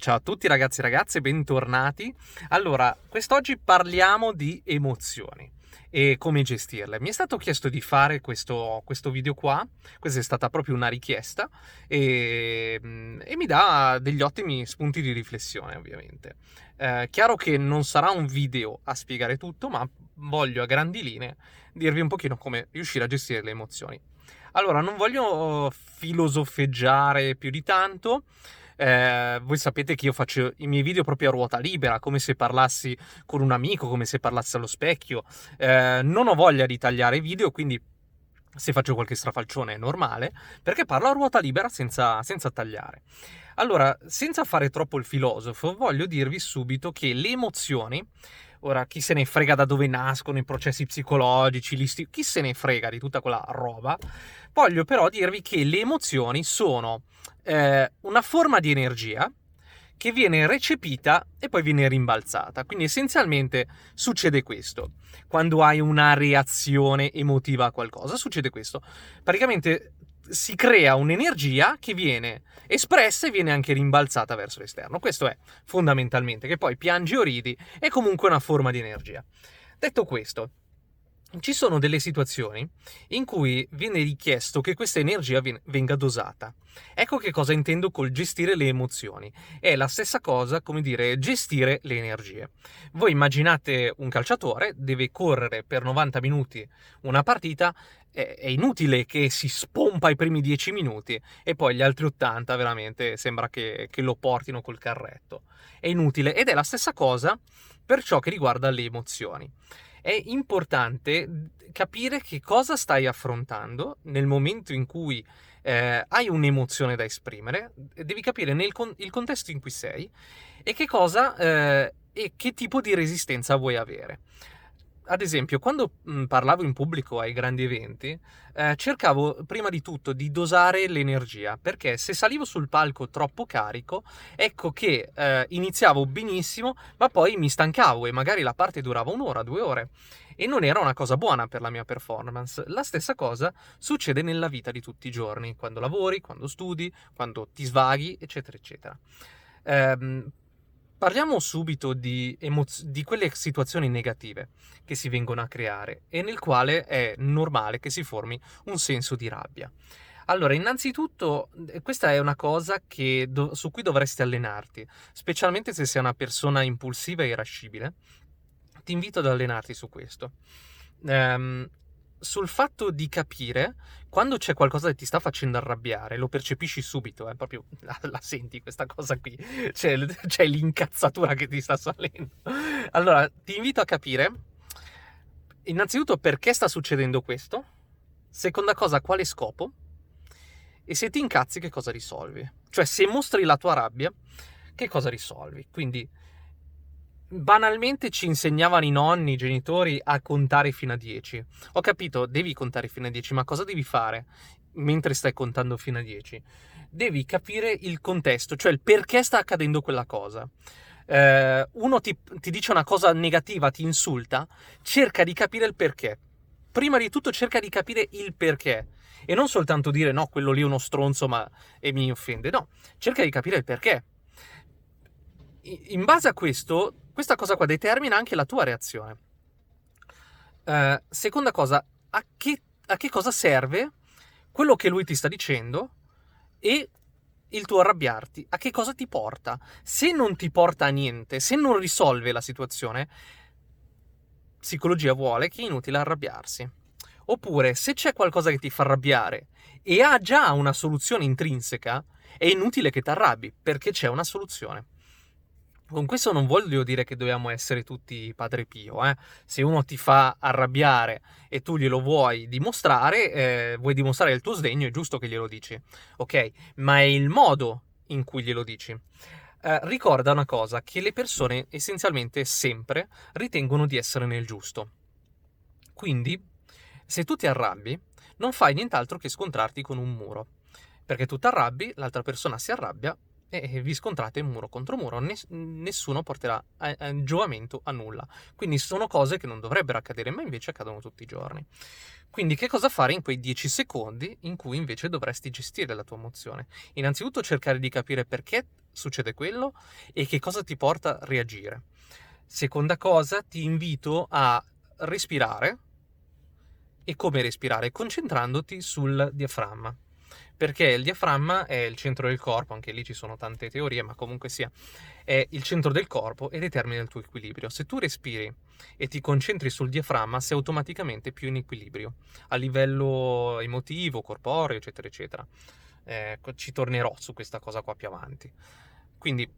Ciao a tutti ragazzi e ragazze, bentornati. Allora, quest'oggi parliamo di emozioni e come gestirle. Mi è stato chiesto di fare questo, questo video qua, questa è stata proprio una richiesta e, e mi dà degli ottimi spunti di riflessione ovviamente. Eh, chiaro che non sarà un video a spiegare tutto, ma voglio a grandi linee dirvi un pochino come riuscire a gestire le emozioni. Allora, non voglio filosofeggiare più di tanto, eh, voi sapete che io faccio i miei video proprio a ruota libera, come se parlassi con un amico, come se parlassi allo specchio. Eh, non ho voglia di tagliare video, quindi se faccio qualche strafalcione è normale, perché parlo a ruota libera senza, senza tagliare. Allora, senza fare troppo il filosofo, voglio dirvi subito che le emozioni Ora, chi se ne frega da dove nascono i processi psicologici, sti... chi se ne frega di tutta quella roba. Voglio però dirvi che le emozioni sono eh, una forma di energia che viene recepita e poi viene rimbalzata. Quindi essenzialmente succede questo. Quando hai una reazione emotiva a qualcosa, succede questo. Praticamente si crea un'energia che viene espressa e viene anche rimbalzata verso l'esterno. Questo è fondamentalmente, che poi piangi o ridi è comunque una forma di energia. Detto questo, ci sono delle situazioni in cui viene richiesto che questa energia venga dosata. Ecco che cosa intendo col gestire le emozioni. È la stessa cosa, come dire, gestire le energie. Voi immaginate un calciatore, deve correre per 90 minuti una partita, è inutile che si spompa i primi 10 minuti e poi gli altri 80 veramente sembra che, che lo portino col carretto. È inutile ed è la stessa cosa per ciò che riguarda le emozioni è importante capire che cosa stai affrontando nel momento in cui eh, hai un'emozione da esprimere, devi capire con- il contesto in cui sei e che cosa eh, e che tipo di resistenza vuoi avere ad esempio, quando mh, parlavo in pubblico ai grandi eventi, eh, cercavo prima di tutto di dosare l'energia, perché se salivo sul palco troppo carico, ecco che eh, iniziavo benissimo, ma poi mi stancavo e magari la parte durava un'ora, due ore. E non era una cosa buona per la mia performance. La stessa cosa succede nella vita di tutti i giorni, quando lavori, quando studi, quando ti svaghi, eccetera, eccetera. Eh, Parliamo subito di, emoz- di, quelle situazioni negative che si vengono a creare e nel quale è normale che si formi un senso di rabbia. Allora, innanzitutto, eh, questa è una cosa do- su cui dovresti allenarti, specialmente se sei una persona impulsiva e irascibile. Ti invito ad allenarti su questo. Um, sul fatto di capire quando c'è qualcosa che ti sta facendo arrabbiare, lo percepisci subito, eh, proprio la, la, senti questa cosa qui, c'è, c'è l'incazzatura che ti sta salendo. Allora, ti invito a capire, innanzitutto, perché sta succedendo questo, seconda cosa, quale scopo, e se ti incazzi, che cosa risolvi. Cioè, se mostri la tua rabbia, che cosa risolvi? Quindi, banalmente ci insegnavano i nonni, i genitori a contare fino a 10. Ho capito, devi contare fino a 10, ma cosa devi fare mentre stai contando fino a 10? Devi capire il contesto, cioè il perché sta accadendo quella cosa. Eh, uno ti, ti dice una cosa negativa, ti insulta, cerca di capire il perché. Prima di tutto cerca di capire il perché e non soltanto dire no, quello lì è uno stronzo ma... e mi offende, no, cerca di capire il perché. In base a questo questa cosa qua determina anche la tua reazione. Uh, seconda cosa, a che, a che cosa serve quello che lui ti sta dicendo e il tuo arrabbiarti, a che cosa ti porta? Se non ti porta a niente, se non risolve la situazione, psicologia vuole che è inutile arrabbiarsi. Oppure, se c'è qualcosa che ti fa arrabbiare e ha già una soluzione intrinseca, è inutile che ti arrabbi perché c'è una soluzione. Con questo non voglio dire che dobbiamo essere tutti padre Pio, eh? se uno ti fa arrabbiare e tu glielo vuoi dimostrare, eh, vuoi dimostrare il tuo sdegno, è giusto che glielo dici, ok? Ma è il modo in cui glielo dici. Eh, ricorda una cosa, che le persone essenzialmente sempre ritengono di essere nel giusto. Quindi, se tu ti arrabbi, non fai nient'altro che scontrarti con un muro. Perché tu ti arrabbi, l'altra persona si arrabbia e vi scontrate muro contro muro, Ness- nessuno porterà a- a giovamento a nulla. Quindi sono cose che non dovrebbero accadere, ma invece accadono tutti i giorni. Quindi che cosa fare in quei 10 secondi in cui invece dovresti gestire la tua emozione? Innanzitutto cercare di capire perché succede quello e che cosa ti porta a reagire. Seconda cosa, ti invito a respirare. E come respirare? Concentrandoti sul diaframma. Perché il diaframma è il centro del corpo, anche lì ci sono tante teorie, ma comunque sia, è il centro del corpo e determina il tuo equilibrio. Se tu respiri e ti concentri sul diaframma, sei automaticamente più in equilibrio a livello emotivo, corporeo, eccetera, eccetera. Eh, ci tornerò su questa cosa qua più avanti. Quindi,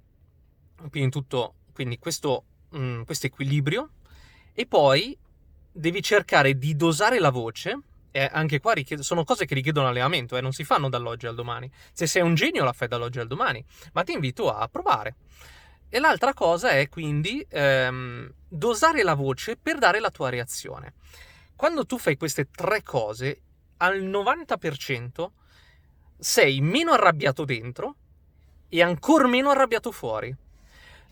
quindi, tutto, quindi questo mh, mm, questo equilibrio e poi devi cercare di dosare la voce. E anche qua richied- sono cose che richiedono allenamento, eh, non si fanno dall'oggi al domani. Se sei un genio la fai dall'oggi al domani, ma ti invito a provare. E l'altra cosa è quindi ehm, dosare la voce per dare la tua reazione. Quando tu fai queste tre cose, al 90% sei meno arrabbiato dentro e ancora meno arrabbiato fuori.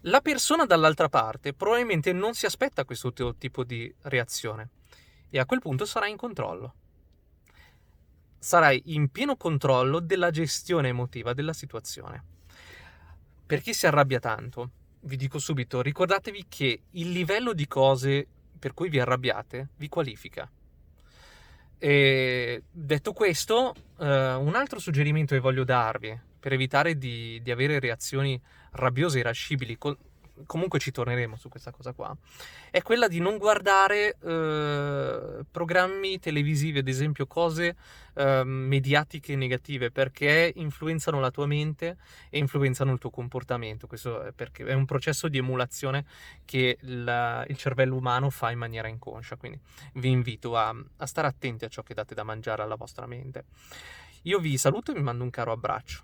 La persona dall'altra parte probabilmente non si aspetta questo tipo di reazione e a quel punto sarai in controllo. Sarai in pieno controllo della gestione emotiva della situazione. Per chi si arrabbia tanto, vi dico subito, ricordatevi che il livello di cose per cui vi arrabbiate vi qualifica. E detto questo, eh, un altro suggerimento che voglio darvi per evitare di, di avere reazioni rabbiose e irascibili, co- comunque ci torneremo su questa cosa qua, è quella di non guardare eh, programmi televisivi, ad esempio cose eh, mediatiche negative, perché influenzano la tua mente e influenzano il tuo comportamento. Questo è perché è un processo di emulazione che la, il cervello umano fa in maniera inconscia, quindi vi invito a, a stare attenti a ciò che date da mangiare alla vostra mente. Io vi saluto e vi mando un caro abbraccio.